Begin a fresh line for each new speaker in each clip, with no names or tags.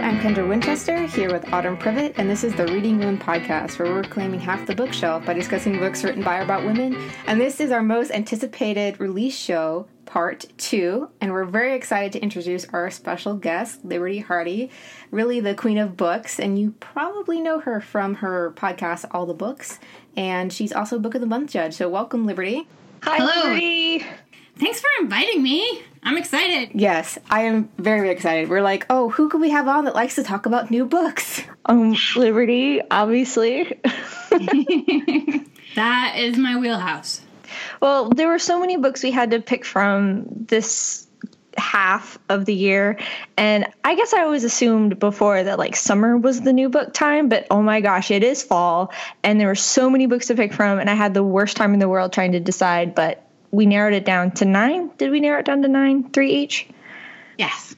I'm Kendra Winchester here with Autumn Privett, and this is the Reading Room podcast where we're claiming half the bookshelf by discussing books written by or about women. And this is our most anticipated release show, part two. And we're very excited to introduce our special guest, Liberty Hardy, really the queen of books. And you probably know her from her podcast, All the Books. And she's also Book of the Month judge. So welcome, Liberty.
Hi,
Hello.
Liberty.
Thanks for inviting me. I'm excited.
Yes, I am very, very excited. We're like, oh, who could we have on that likes to talk about new books?
Um, Liberty, obviously.
That is my wheelhouse.
well, there were so many books we had to pick from this half of the year, and I guess I always assumed before that like summer was the new book time, but oh my gosh, it is fall, and there were so many books to pick from, and I had the worst time in the world trying to decide, but we narrowed it down to nine. Did we narrow it down to nine? Three each?
Yes.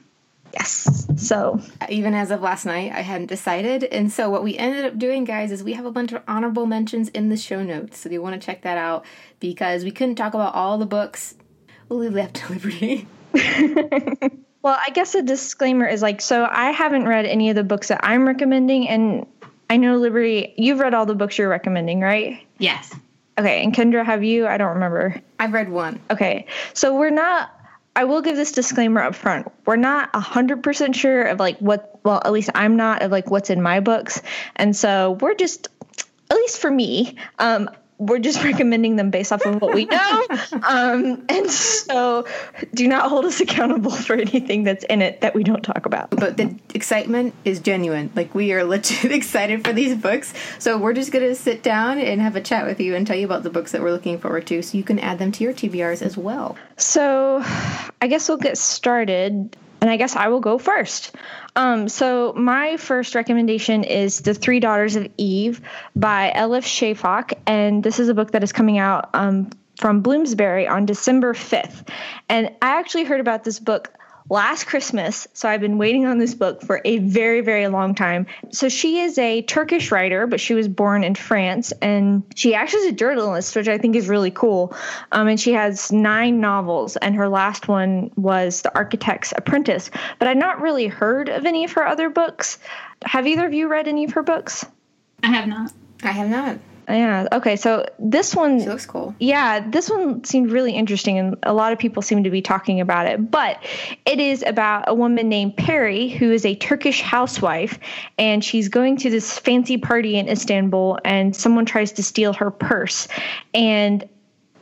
Yes. So
even as of last night, I hadn't decided. And so, what we ended up doing, guys, is we have a bunch of honorable mentions in the show notes. So, you want to check that out because we couldn't talk about all the books. We'll leave that to Liberty.
Well, I guess a disclaimer is like, so I haven't read any of the books that I'm recommending, and I know Liberty, you've read all the books you're recommending, right?
Yes.
Okay, and Kendra, have you? I don't remember.
I've read one.
Okay, so we're not. I will give this disclaimer up front. We're not hundred percent sure of like what. Well, at least I'm not of like what's in my books, and so we're just, at least for me, um, we're just recommending them based off of what we know. um, and so, do not hold us accountable for anything that's in it that we don't talk about.
But the excitement is genuine. Like, we are legit excited for these books. So, we're just going to sit down and have a chat with you and tell you about the books that we're looking forward to so you can add them to your TBRs as well.
So, I guess we'll get started, and I guess I will go first. Um, so, my first recommendation is The Three Daughters of Eve by Elif Shafak, and this is a book that is coming out um, from Bloomsbury on December 5th. And I actually heard about this book last Christmas, so I've been waiting on this book for a very, very long time. So she is a Turkish writer, but she was born in France, and she actually is a journalist, which I think is really cool. Um, and she has nine novels, and her last one was The Architect's Apprentice. But I've not really heard of any of her other books. Have either of you read any of her books?
I have not.
I have not.
Yeah. Okay. So this one
She looks cool.
yeah, this one seemed really interesting, and a lot of people seem to be talking about it. But it is about a woman named Peri who is a Turkish housewife, and she's going to this fancy party in Istanbul, and someone tries to steal her purse. And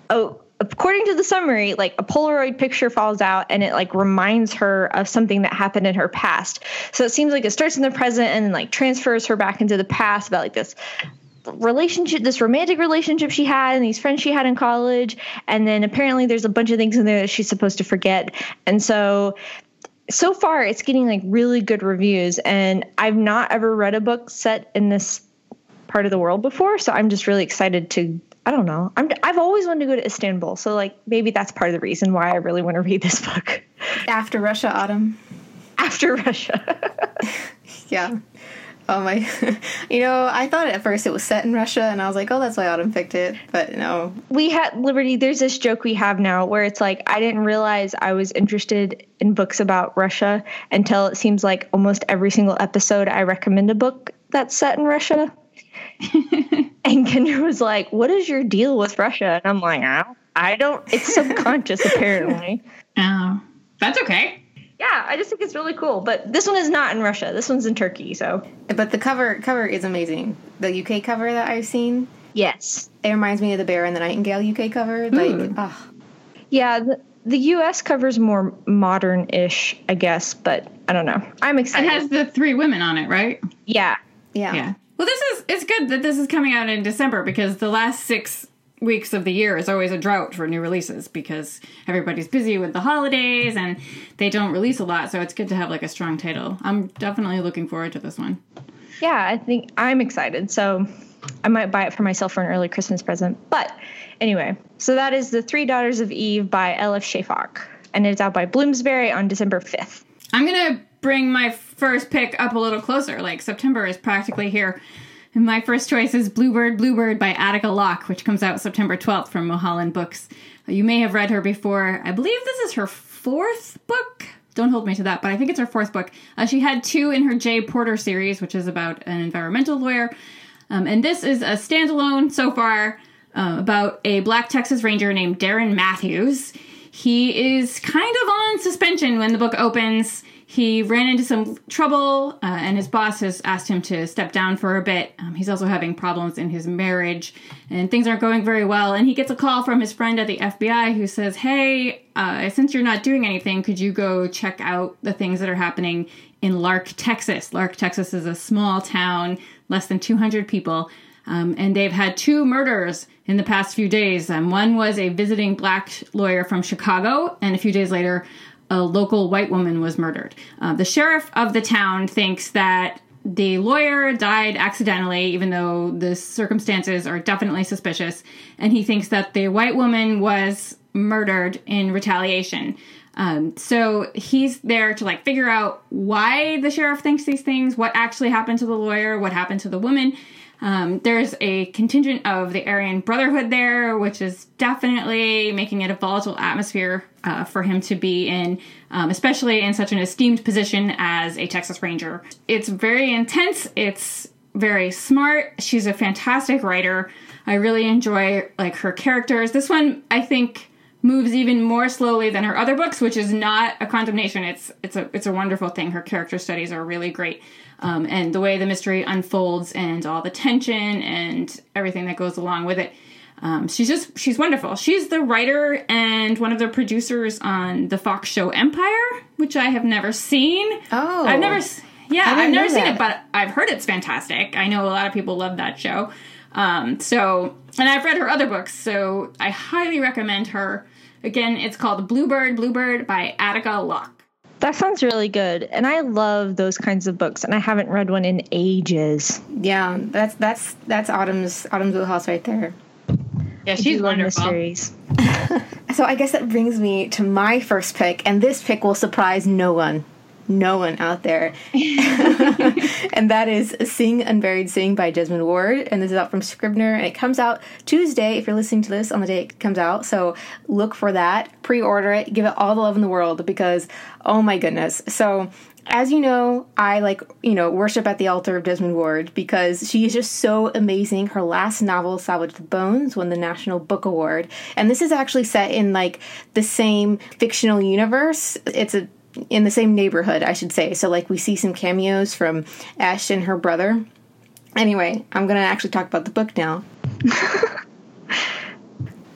oh, according to the summary, like a Polaroid picture falls out, and it like reminds her of something that happened in her past. So it seems like it starts in the present and like transfers her back into the past about like this relationship this romantic relationship she had and these friends she had in college. And then apparently there's a bunch of things in there that she's supposed to forget. And so so far it's getting like really good reviews. And i've not ever read a book set in this part of the world before. So i'm just really excited to i don't know. I'm, i've always wanted to go to istanbul. So like maybe that's part of the reason why i really want to read this book.
After Russia Autumn.
after russia.
Yeah. Oh my. you know, I thought at first it was set in Russia, and I was like, oh, that's why Autumn picked it. But no.
we had liberty there's this joke we have now where it's like i didn't realize i was interested in books about russia until it seems like almost every single episode i recommend a book that's set in russia and kendra was like what is your deal with russia and i'm like i don't, I don't it's subconscious apparently
Oh, that's okay.
Yeah i just think it's really cool but this one is not in russia this one's in turkey so
But the cover cover is amazing. The UK cover that I've seen,
yes
it reminds me of the Bear and the Nightingale UK cover. Like, oh,
yeah the, the us covers more modern-ish i guess but i don't know i'm excited.
It has the three women on it, right?
yeah
yeah.
Yeah. Well, this is it's good that this is coming out in December because the last six weeks of the year is always a drought for new releases because everybody's busy with the holidays and they don't release a lot. So it's good to have like a strong title. I'm definitely looking forward to this one.
yeah, I think I'm excited. So I might buy it for myself for an early Christmas present. But anyway, so that is The Three Daughters of Eve by Elif Shafak. And it's out by Bloomsbury on December 5th.
I'm gonna bring my first pick up a little closer. Like September is practically here. My first choice is Bluebird Bluebird by Attica Locke, which comes out September 12th from Mulholland Books. You may have read her before. I believe this is her fourth book. don't hold me to that, but I think it's her fourth book. Uh, she had two in her Jay Porter series, which is about an environmental lawyer. Um, and this is a standalone so far uh, about a black Texas Ranger named Darren Matthews. He is kind of on suspension when the book opens. He ran into some trouble, uh, and his boss has asked him to step down for a bit. Um, he's also having problems in his marriage, and things aren't going very well. And he gets a call from his friend at the FBI who says, Hey, uh, since you're not doing anything, could you go check out the things that are happening in Lark, Texas? Lark, Texas is a small town, less than 200 people. Um, and they've had two murders in the past few days. Um, one was a visiting black lawyer from Chicago, and a few days later, a local white woman was murdered. Uh, the sheriff of the town thinks that the lawyer died accidentally, even though the circumstances are definitely suspicious, and he thinks that the white woman was murdered in retaliation. Um, so he's there to like figure out why the sheriff thinks these things, what actually happened to the lawyer, what happened to the woman, um, there's a contingent of the Aryan Brotherhood there, which is definitely making it a volatile atmosphere uh, for him to be in, um, especially in such an esteemed position as a Texas Ranger. It's very intense. It's very smart. She's a fantastic writer. I really enjoy like her characters. This one, I think moves even more slowly than her other books, which is not a condemnation. It's it's a it's a wonderful thing. Her character studies are really great um, and the way the mystery unfolds and all the tension and everything that goes along with it. Um, she's just she's wonderful. She's the writer and one of the producers on the Fox show Empire, which I have never seen.
Oh,
I've never yeah I've never seen it, but I've heard it's fantastic. I know a lot of people love that show. Um, so and I've read her other books, so I highly recommend her. Again, it's called Bluebird Bluebird by Attica Locke.
That sounds really good. And I love those kinds of books and I haven't read one in ages.
Yeah, that's that's that's Autumn's Autumn's wheelhouse right there.
Yeah, she's wonderful.
Mysteries.
so I guess that brings me to my first pick, and this pick will surprise no one no one out there. and that is Sing Unburied Sing by Jesmyn Ward. And this is out from Scribner. And it comes out Tuesday if you're listening to this on the day it comes out. So look for that, pre order it, give it all the love in the world because, oh my goodness. So as you know, I like, you know, worship at the altar of Jesmyn Ward because she is just so amazing. Her last novel, Salvage the Bones, won the National Book Award. And this is actually set in like the same fictional universe. It's a in the same neighborhood, I should say. So, like, we see some cameos from Ash and her brother. Anyway, I'm to actually talk about the book now.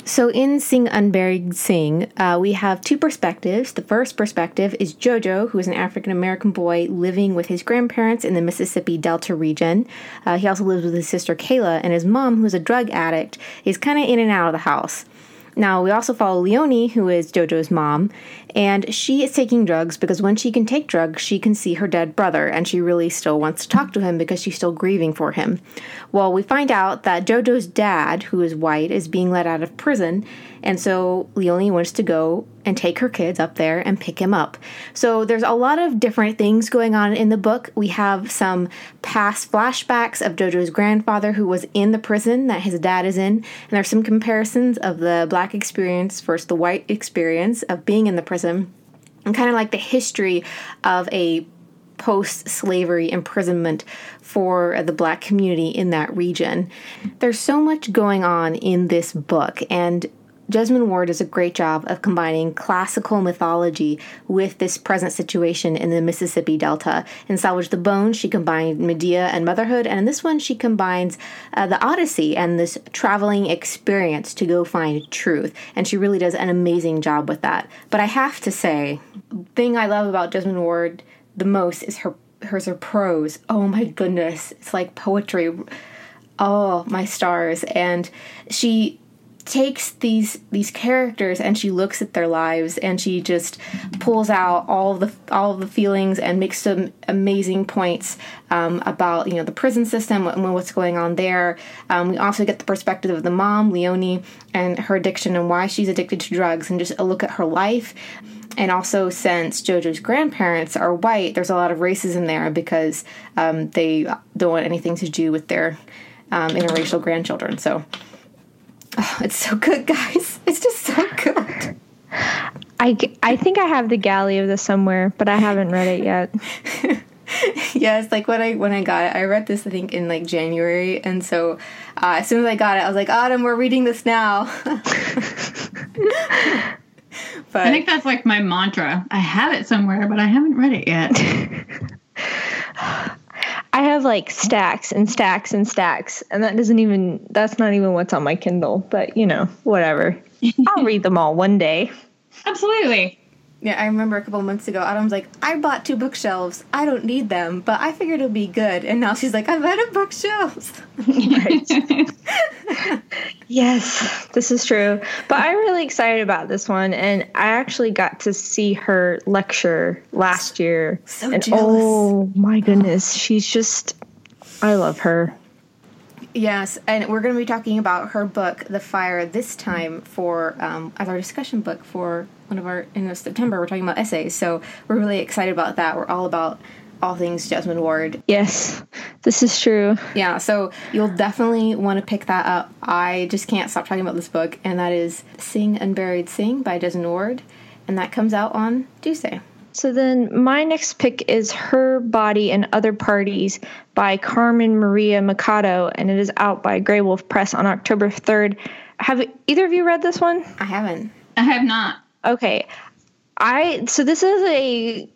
so, in Sing Unburied Sing, uh, we have two perspectives. The first perspective is Jojo, who is an African American boy living with his grandparents in the Mississippi Delta region. Uh, he also lives with his sister Kayla, and his mom, who's a drug addict, is kind of in and out of the house. Now, we also follow Leonie, who is Jojo's mom, and she is taking drugs because when she can take drugs, she can see her dead brother, and she really still wants to talk to him because she's still grieving for him. Well, we find out that Jojo's dad, who is white, is being let out of prison, and so Leonie wants to go and take her kids up there and pick him up. So there's a lot of different things going on in the book. We have some past flashbacks of Jojo's grandfather who was in the prison that his dad is in, and there's some comparisons of the black experience versus the white experience of being in the prison, and kind of like the history of a post slavery imprisonment for the black community in that region. There's so much going on in this book, and Jesmyn Ward does a great job of combining classical mythology with this present situation in the Mississippi Delta. In Salvage the Bones, she combined Medea and motherhood, and in this one, she combines uh, the Odyssey and this traveling experience to go find truth. And she really does an amazing job with that. But I have to say, thing I love about Jesmyn Ward the most is her her, her prose. Oh my goodness, it's like poetry. Oh my stars! And she takes these these characters and she looks at their lives and she just pulls out all the all the feelings and makes some amazing points um, about you know the prison system and what's going on there. Um, we also get the perspective of the mom Leonie and her addiction and why she's addicted to drugs and just a look at her life. And also, since JoJo's grandparents are white, there's a lot of racism there because um, they don't want anything to do with their um, interracial grandchildren. So Oh, it's so good, guys. It's just so good.
I, I think I have the galley of this somewhere, but I haven't read it yet.
yes, like when I when I got it, I read this I think in like January, and so uh, as soon as I got it, I was like, Autumn, we're reading this now. but
I think that's like my mantra. I have it somewhere, but I haven't read it yet.
I have like stacks and stacks and stacks, and that doesn't even that's not even what's on my Kindle. But you know, whatever. I'll read them all one day.
Absolutely.
Yeah, I remember a couple months ago, Autumn's like, I bought two bookshelves. I don't need them, but I figured it would be good. And now she's like, I've had a bookshelves.
yes, this is true. But I'm really excited about this one. And I actually got to see her lecture last year.
So
and
jealous.
oh my goodness, she's just, I love her.
Yes, and we're going to be talking about her book, The Fire, this time for um, as our discussion book for one of our in September. We're talking about essays, so we're really excited about that. We're all about all things Jesmyn Ward.
Yes, this is true.
Yeah, so you'll definitely want to pick that up. I just can't stop talking about this book, and that is Sing Unburied Sing by Jesmyn Ward, and that comes out on Tuesday.
So then my next pick is Her Body and Other Parties by Carmen Maria Machado, and it is out by Graywolf Press on October 3rd. Have either of you read this one?
I haven't.
I have not.
Okay. I so this is a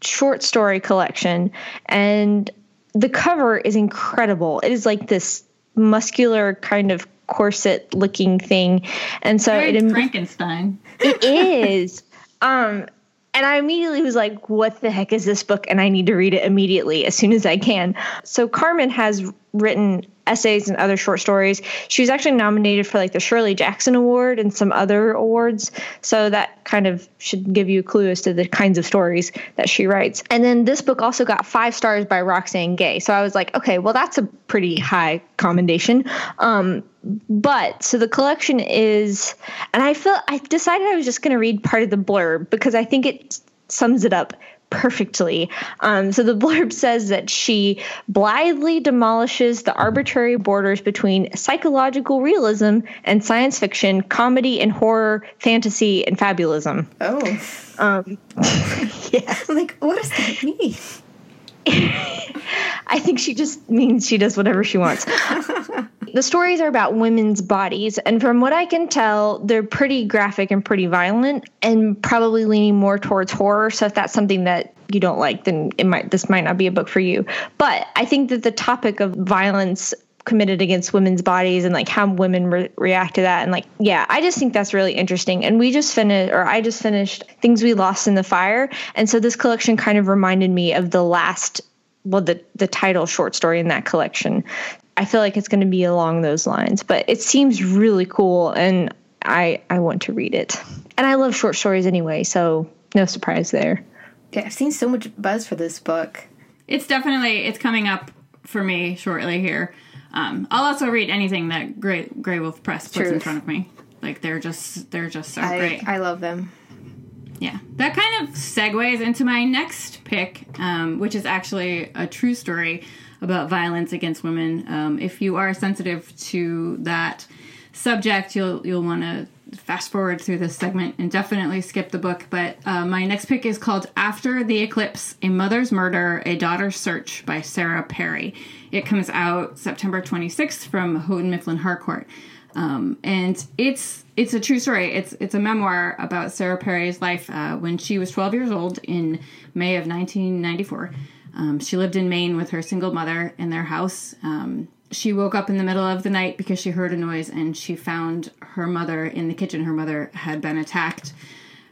short story collection and the cover is incredible. It is like this muscular kind of corset looking thing. And so
Very
it
Frankenstein.
it is. Um, and I immediately was like, what the heck is this book? And I need to read it immediately as soon as I can. So Carmen has written essays and other short stories. She was actually nominated for like the Shirley Jackson Award and some other awards. So that kind of should give you a clue as to the kinds of stories that she writes. And then this book also got five stars by Roxane Gay. So I was like, okay, well, that's a pretty high commendation. Um, but so the collection is, and I feel I decided I was just going to read part of the blurb because I think it sums it up perfectly. Um, so the blurb says that she blithely demolishes the arbitrary borders between psychological realism and science fiction, comedy and horror, fantasy and fabulism.
Oh.
Um, yeah.
like, what does that mean?
I think she just means she does whatever she wants. the stories are about women's bodies, and from what I can tell, they're pretty graphic and pretty violent, and probably leaning more towards horror. So if that's something that you don't like, then it might this might not be a book for you. But I think that the topic of violence committed against women's bodies and like how women re- react to that. And like yeah i just think that's really interesting. And we just finished or i just finished things we lost in the fire. And so this collection kind of reminded me of the last well the the title short story in that collection. I feel like it's going to be along those lines but it seems really cool and i i want to read it. And i love short stories anyway so no surprise there.
Yeah, I've seen so much buzz for this book.
It's definitely it's coming up for me shortly here. Um, I'll also read anything that Gray Graywolf Press puts in front of me. Like they're just they're just so
I,
great.
I love them.
Yeah, that kind of segues into my next pick, um, which is actually a true story about violence against women. Um, if you are sensitive to that subject, you'll you'll want to fast forward through this segment and definitely skip the book. But uh, my next pick is called "After the Eclipse: A Mother's Murder, A Daughter's Search" by Sarah Perry. It comes out September 26th from Houghton Mifflin Harcourt. Um, and it's it's a true story. It's it's a memoir about Sarah Perry's life uh, when she was 12 years old in May of 1994. Um, she lived in Maine with her single mother in their house. Um, she woke up in the middle of the night because she heard a noise and she found her mother in the kitchen. Her mother had been attacked,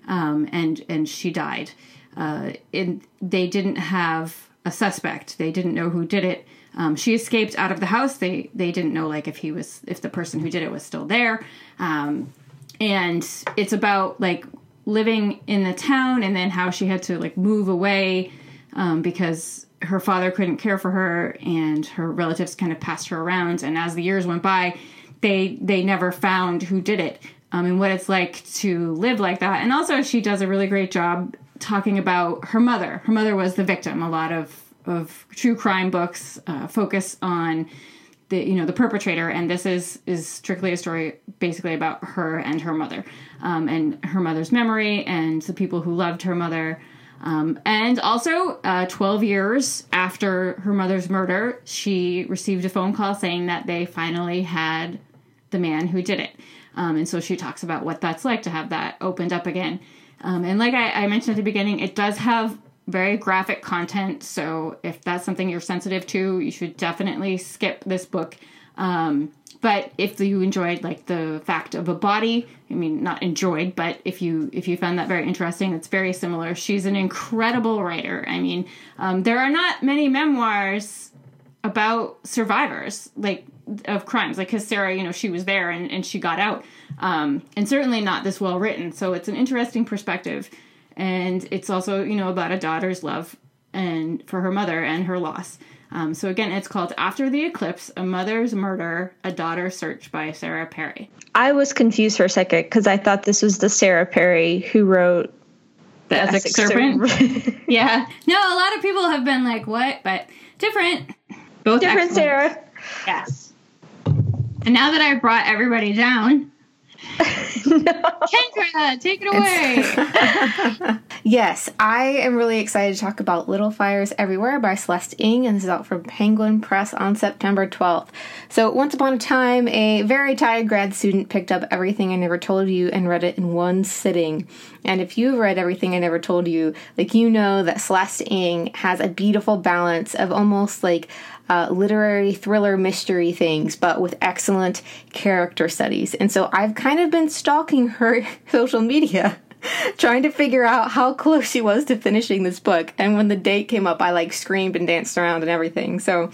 um, and and she died. Uh, and they didn't have a suspect. They didn't know who did it. Um, she escaped out of the house. They they didn't know like if he was if the person who did it was still there. Um, and it's about like living in the town and then how she had to like move away um, because her father couldn't care for her and her relatives kind of passed her around. And as the years went by, they they never found who did it um, and what it's like to live like that. And also, she does a really great job talking about her mother. Her mother was the victim. A lot of of true crime books uh, focus on the you know the perpetrator, and this is is strictly a story basically about her and her mother, um, and her mother's memory, and the people who loved her mother. Um, and also, uh, 12 years after her mother's murder, she received a phone call saying that they finally had the man who did it. Um, and so she talks about what that's like to have that opened up again. Um, and like I, I mentioned at the beginning, it does have very graphic content. So if that's something you're sensitive to, you should definitely skip this book. Um, but if you enjoyed like the fact of a body, I mean not enjoyed, but if you if you found that very interesting, it's very similar. She's an incredible writer. I mean, um, there are not many memoirs about survivors like of crimes. Like because sarah you know she was there and, and she got out. Um, and certainly not this well written so it's an interesting perspective. And it's also you know about a daughter's love and for her mother and her loss um, so again it's called after the eclipse a mother's murder a daughter search by sarah perry
I was confused for a second because I thought this was the Sarah Perry who wrote
the Essex,
Essex
serpent
Serpent.
yeah no a lot of people have been like what but different both
Different
excellent.
Sarah.
yes and now that i've brought everybody down Kendra, take it away.
Yes, I am really excited to talk about Little Fires Everywhere by Celeste Ng, and this is out from Penguin Press on September 12th. So, once upon a time, a very tired grad student picked up Everything I Never Told You and read it in one sitting. And if you've read Everything I Never Told You, like you know that Celeste Ng has a beautiful balance of almost like uh, literary thriller mystery things, but with excellent character studies. And so I've kind of been stalking her social media. Trying to figure out how close she was to finishing this book, and when the date came up, I like screamed and danced around and everything. So,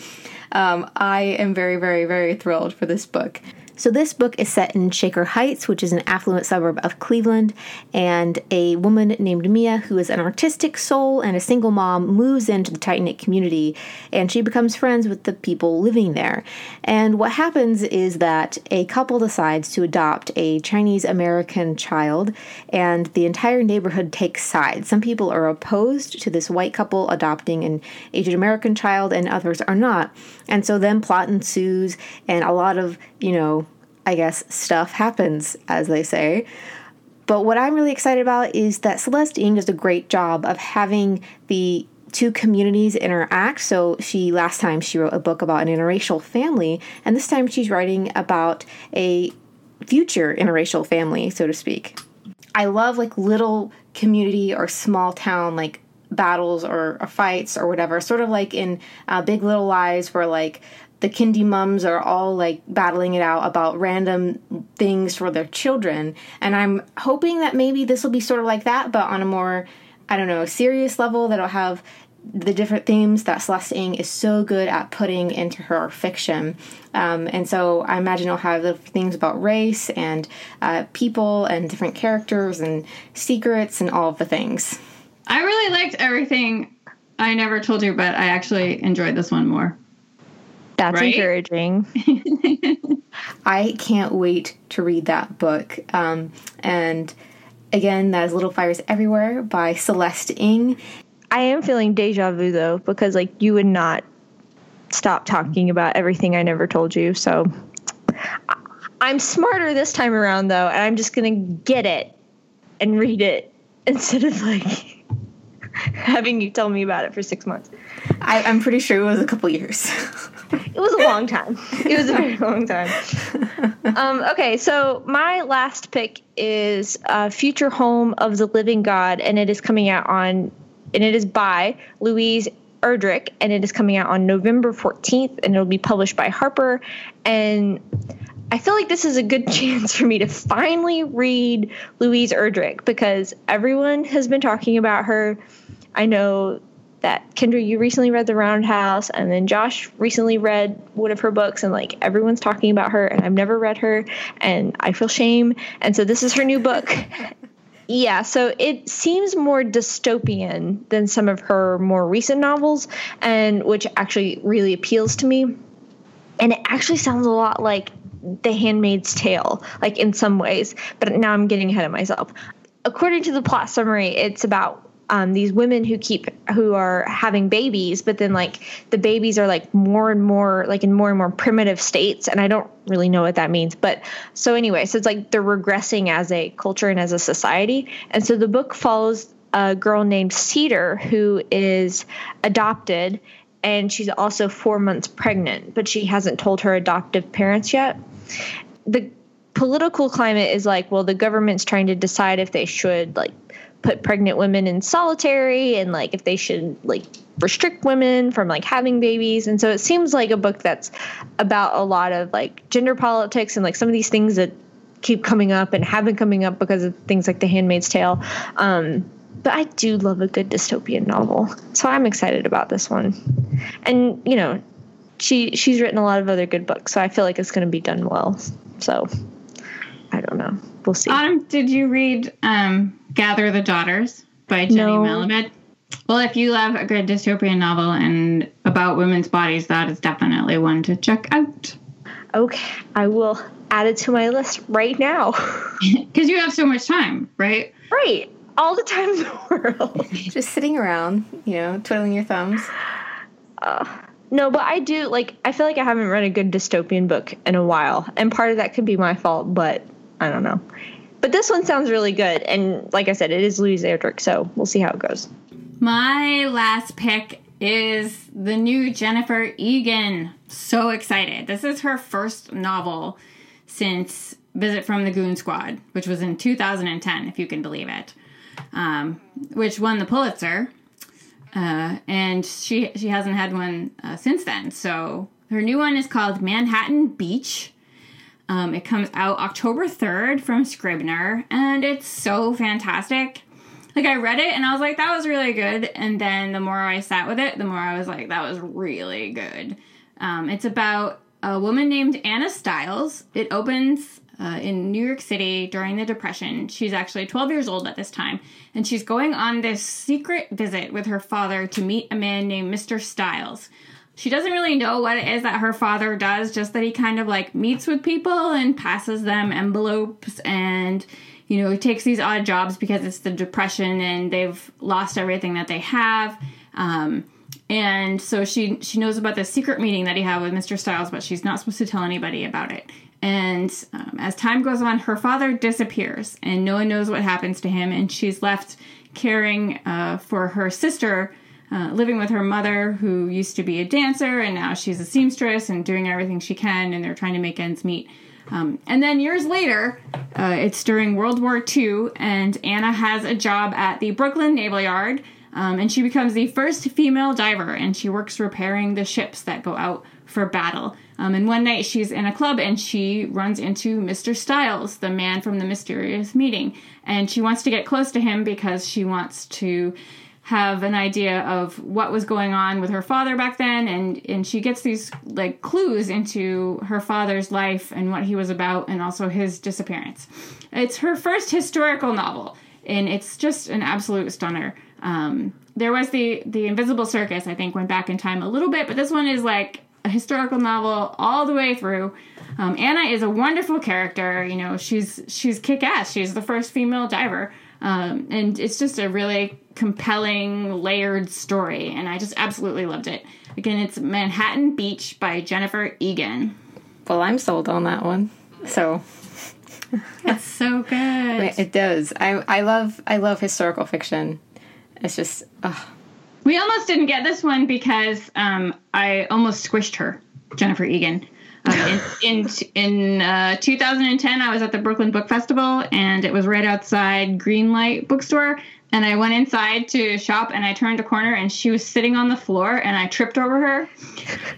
um, I am very, very, very thrilled for this book. So, this book is set in Shaker Heights, which is an affluent suburb of Cleveland, and a woman named Mia, who is an artistic soul and a single mom, moves into the tight knit community and she becomes friends with the people living there. And what happens is that a couple decides to adopt a Chinese American child, and the entire neighborhood takes sides. Some people are opposed to this white couple adopting an Asian American child, and others are not. And so then plot ensues, and a lot of, you know, I guess stuff happens, as they say. But what I'm really excited about is that Celeste Ng does a great job of having the two communities interact. So she last time she wrote a book about an interracial family, and this time she's writing about a future interracial family, so to speak. I love like little community or small town like battles or, or fights or whatever, sort of like in uh, Big Little Lies, where like the kindy mums are all like battling it out about random things for their children. And I'm hoping that maybe this will be sort of like that, but on a more, I don't know, serious level that'll have the different themes that Celeste Ng is so good at putting into her fiction. Um, and so I imagine it'll have the things about race and uh, people and different characters and secrets and all of the things.
I really liked everything I never told you, but I actually enjoyed this one more.
That's
Right?
encouraging.
I can't wait to read that book. Um, and again, that is Little Fires Everywhere by Celeste Ng.
I am feeling deja vu though, because like you would not stop talking about everything I never told you. So I- I'm smarter this time around though, and I'm just gonna get it and read it instead of like having you tell me about it for six months.
I, I'm pretty sure it was a couple years.
It was a long time. It was a very long time. Um, okay, so my last pick is uh, Future Home of the Living God, and it is coming out on, and it is by Louise Erdrich, and it is coming out on November 14th, and it'll be published by Harper. And I feel like this is a good chance for me to finally read Louise Erdrich because everyone has been talking about her. I know that Kendra, you recently read The Roundhouse, and then Josh recently read one of her books, and like everyone's talking about her, and I've never read her, and I feel shame. And so this is her new book. yeah, so it seems more dystopian than some of her more recent novels, and which actually really appeals to me. And it actually sounds a lot like The Handmaid's Tale, like in some ways, but now I'm getting ahead of myself. According to the plot summary, it's about um, these women who keep who are having babies, but then like the babies are like more and more like in more and more primitive states, and I don't really know what that means. But so anyway, so it's like they're regressing as a culture and as a society, and so the book follows a girl named Cedar who is adopted and she's also four months pregnant, but she hasn't told her adoptive parents yet. The political climate is like, well, the government's trying to decide if they should like put pregnant women in solitary and like if they should like restrict women from like having babies and so it seems like a book that's about a lot of like gender politics and like some of these things that keep coming up and have been coming up because of things like the handmaid's tale um, but I do love a good dystopian novel, so I'm excited about this one. And you know, she she's written a lot of other good books, so I feel like it's going to be done well. So I don't know. We'll see.
Autumn, did you read um, Gather the Daughters by Jenny
No.
Melamed? Well, if you love a good dystopian novel and about women's bodies, that is definitely one to check out.
Okay, I will add it to my list right now.
Because you have so much time, right?
right, all the time in the world.
Just sitting around, you know, twiddling your thumbs.
Uh, no, but I do like. I feel like I haven't read a good dystopian book in a while, and part of that could be my fault. But I don't know. But this one sounds really good, and like I said, it is Louise Erdrich, so we'll see how it goes.
My last pick is the new Jennifer Egan. So excited. This is her first novel since Visit from the Goon Squad, which was in 2010, if you can believe it, um, which won the Pulitzer. Uh, and she she hasn't had one uh, since then. So her new one is called Manhattan Beach. Um, it comes out October 3rd from Scribner, and it's so fantastic. Like, I read it and I was like, that was really good. And then the more I sat with it, the more I was like, that was really good. Um, it's about a woman named Anna Stiles. It opens uh, in New York City during the Depression. She's actually 12 years old at this time, and she's going on this secret visit with her father to meet a man named Mr. Styles. She doesn't really know what it is that her father does, just that he kind of like meets with people and passes them envelopes and you know, he takes these odd jobs because it's the depression and they've lost everything that they have. Um, and so she she knows about this secret meeting that he had with Mr. Styles, but she's not supposed to tell anybody about it. And um, as time goes on, her father disappears, and no one knows what happens to him. And she's left caring uh, for her sister, uh, living with her mother, who used to be a dancer, and now she's a seamstress and doing everything she can. And they're trying to make ends meet. Um, and then years later, uh, it's during World War II, and Anna has a job at the Brooklyn Naval Yard, um, and she becomes the first female diver, and she works repairing the ships that go out for battle. Um, and one night she's in a club and she runs into Mr. Styles, the man from the mysterious meeting, and she wants to get close to him because she wants to have an idea of what was going on with her father back then and and she gets these like clues into her father's life and what he was about and also his disappearance. It's her first historical novel and it's just an absolute stunner. Um, there was the the invisible circus i think went back in time a little bit but this one is like a historical novel all the way through. Um, anna is a wonderful character you know she's she's kick-ass. She's the first female diver um, and it's just a really compelling, layered story, and I just absolutely loved it. Again, it's Manhattan Beach by Jennifer Egan.
Well, I'm sold on that one. So
It's so good.
it does. I I love I love historical fiction. It's just ugh.
We almost didn't get this one because um, I almost squished her, Jennifer Egan. Um, in in, in uh, 2010, I was at the Brooklyn Book Festival, and it was right outside Greenlight Bookstore. And I went inside to shop, and I turned a corner, and she was sitting on the floor, and I tripped over her.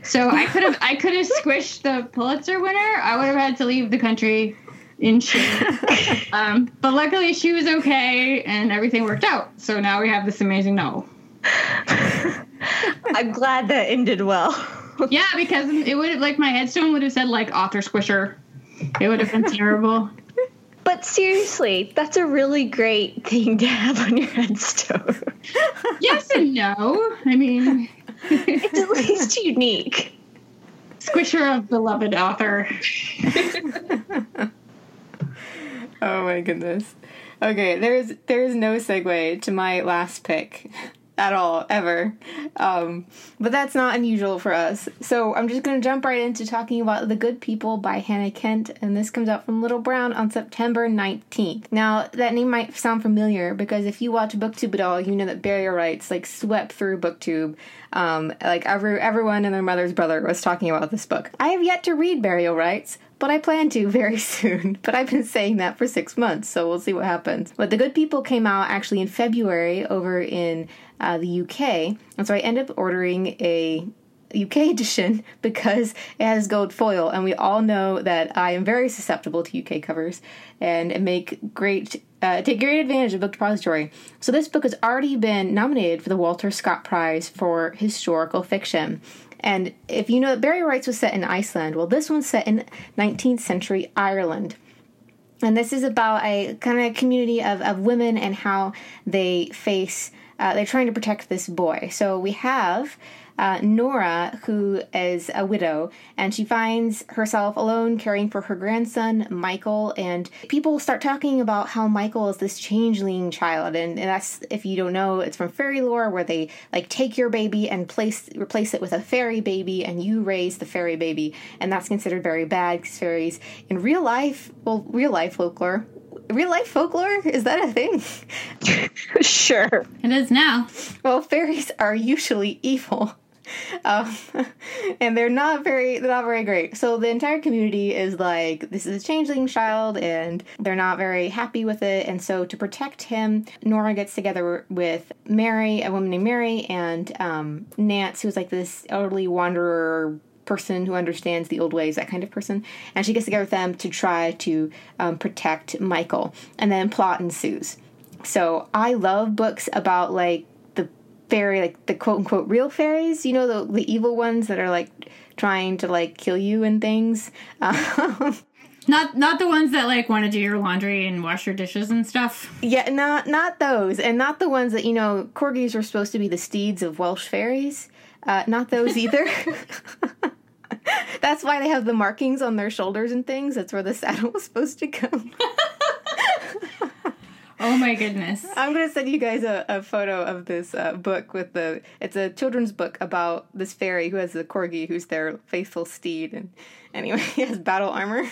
So I could have I could have squished the Pulitzer winner. I would have had to leave the country in shame. um, but luckily, she was okay, and everything worked out. So now we have this amazing novel.
I'm glad that ended well.
Yeah, because it would have like my headstone would have said like author squisher. It would have been terrible.
But seriously, that's a really great thing to have on your headstone.
yes and no. I mean,
it's at least unique.
squisher of beloved author.
Oh my goodness. Okay, there's there's no segue to my last pick at all ever, um, but that's not unusual for us. So I'm just gonna jump right into talking about The Good People by Hannah Kent, and this comes out from Little Brown on September 19th. Now that name might sound familiar because if you watch BookTube at all, you know that Burial Rites like swept through BookTube. Um, like every everyone and their mother's brother was talking about this book. I have yet to read Burial Rites, but I plan to very soon. But I've been saying that for six months, so we'll see what happens. But The Good People came out actually in February over in uh, the UK, and so I ended up ordering a UK edition because it has gold foil, and we all know that I am very susceptible to UK covers and make great uh, take great advantage of Book Depository. So this book has already been nominated for the Walter Scott Prize for historical fiction. And if you know that Burial Rites was set in Iceland, well, this one's set in 19th century Ireland. And this is about a kind of community of, of women and how they face, uh, they're trying to protect this boy. So we have uh, Nora, who is a widow, and she finds herself alone caring for her grandson, Michael. And people start talking about how Michael is this changeling child. And, and that's, if you don't know, it's from fairy lore where they like take your baby and place replace it with a fairy baby, and you raise the fairy baby. And that's considered very bad because fairies in real life, well, real life folklore, real life folklore? Is that a thing?
Sure.
It is now.
well fairies are usually evil. Um, and they're not very they're not very great. So the entire community is like this is a changeling child and they're not very happy with it. And so to protect him nora gets together with mary a woman named mary and um, nance who's like this elderly wanderer person who understands the old ways, that kind of person. And she gets together with them to try to um, protect Michael. And then plot ensues. So I love books about like the fairy, like the quote unquote real fairies, you know, the, the evil ones that are like trying to like kill you and things. Um,
Not not the ones that like want to do your laundry and wash your dishes and stuff.
yeah, not not those, and not the ones that you know. Corgis were supposed to be the steeds of Welsh fairies. Uh, not those either. That's why they have the markings on their shoulders and things. That's where the saddle was supposed to go.
Oh my goodness.
I'm gonna send you guys a, a photo of this uh, book with the. It's a children's book about this fairy who has a corgi who's their faithful steed, and anyway, he has battle armor.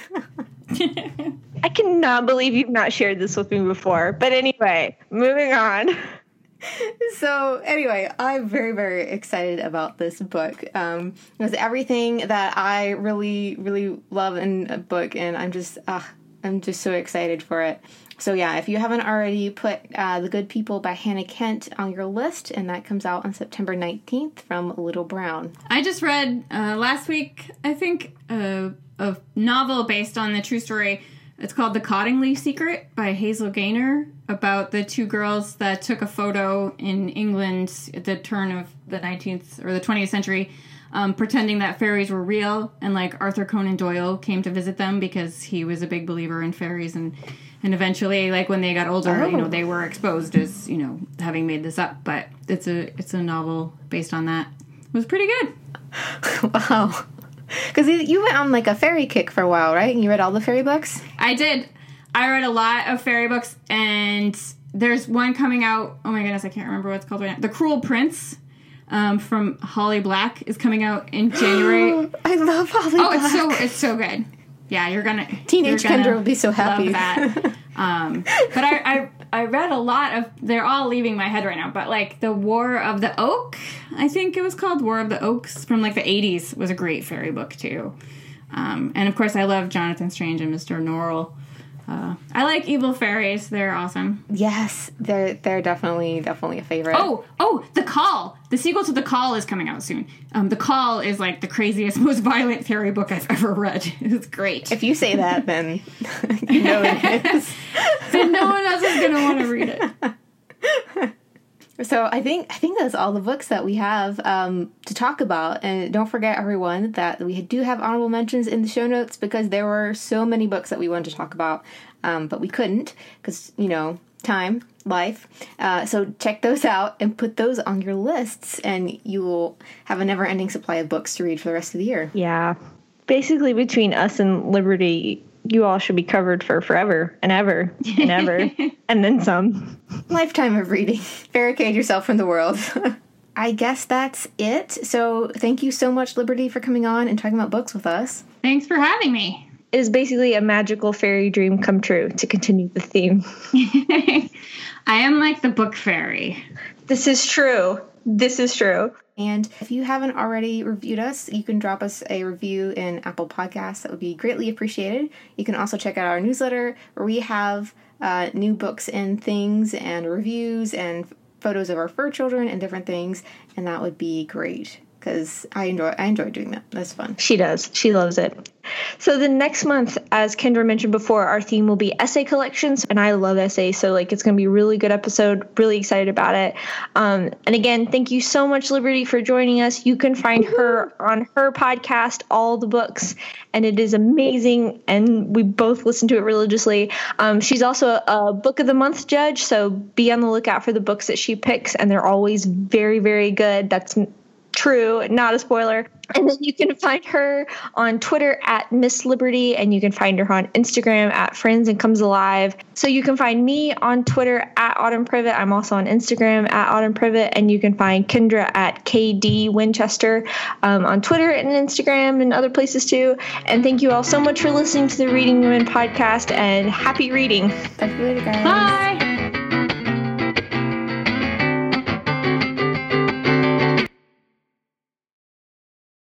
I cannot believe you've not shared this with me before. But anyway, moving on.
So anyway, I'm very very excited about this book. Um, it was everything that I really really love in a book, and I'm just uh, I'm just so excited for it. So yeah, if you haven't already put uh, "The Good People" by Hannah Kent on your list, and that comes out on September 19th from Little Brown.
I just read uh, last week, I think, uh, a novel based on the true story. It's called The Cottingley Secret by Hazel Gaynor about the two girls that took a photo in England at the turn of the 19th or the 20th century, um, pretending that fairies were real. And like Arthur Conan Doyle came to visit them because he was a big believer in fairies. And, and eventually, like when they got older, you know,
Oh.
they were exposed as, you know, having made this up. But it's a, it's a novel based on that. It was pretty good.
wow, because you went on like a fairy kick for a while, right? And you read all the fairy books.
I did. I read a lot of fairy books, and there's one coming out. Oh my goodness, I can't remember what it's called right now. The Cruel Prince um, from Holly Black is coming out in January.
I love Holly
oh,
Black.
it's so it's so good. Yeah, you're gonna
Teenage
gonna
Kendra will be so happy.
Love that. um, but I, I I read a lot of. They're all leaving my head right now. But like the War of the Oak, I think it was called War of the Oaks from like the 80s was a great fairy book too. Um, and of course, I love Jonathan Strange and Mr. Norrell. Uh, I like Evil Fairies. They're awesome.
Yes, they're they're definitely definitely a favorite.
Oh, oh, The Call. The sequel to The Call is coming out soon. Um, the Call is like the craziest, most violent fairy book I've ever read. It's great.
if you say that, then you know it is.
then no one else is gonna want to read it.
So I think I think that's all the books that we have um, to talk about. And don't forget, everyone, that we do have honorable mentions in the show notes because there were so many books that we wanted to talk about, um, but we couldn't because you know time, life. Uh, so check those out and put those on your lists, and you will have a never-ending supply of books to read for the rest of the year.
Yeah. Basically, between us and Liberty, you all should be covered for forever and ever and ever and then some.
Lifetime of reading. Barricade yourself from the world. I guess that's it. So thank you so much, Liberty, for coming on and talking about books with us.
Thanks for having me.
It is basically a magical fairy dream come true to continue the theme.
I am like the book fairy.
This is true. This is true.
And if you haven't already reviewed us, you can drop us a review in Apple Podcasts. That would be greatly appreciated. You can also check out our newsletter where we have uh, new books and things and reviews and photos of our fur children and different things. And that would be great because I enjoy I enjoy doing that. That's fun.
She does. She loves it. So the next month, as Kendra mentioned before, our theme will be essay collections, and I love essays, so like it's going to be a really good episode. Really excited about it. Um, and again, thank you so much, Liberty, for joining us. You can find her on her podcast, All the Books, and it is amazing. And we both listen to it religiously. Um, she's also a, a Book of the Month judge, so be on the lookout for the books that she picks, and they're always very, very good. That's true, not a spoiler. And then you can find her on Twitter at Miss Liberty, and you can find her on Instagram at Franzen Comes Alive. So you can find me on Twitter at Autumn Privett. I'm also on Instagram at Autumn Privett, and you can find Kendra at KD Winchester um, on Twitter and Instagram and other places too. And thank you all so much for listening to the Reading Women podcast, and happy reading.
Talk to later, guys.
Bye.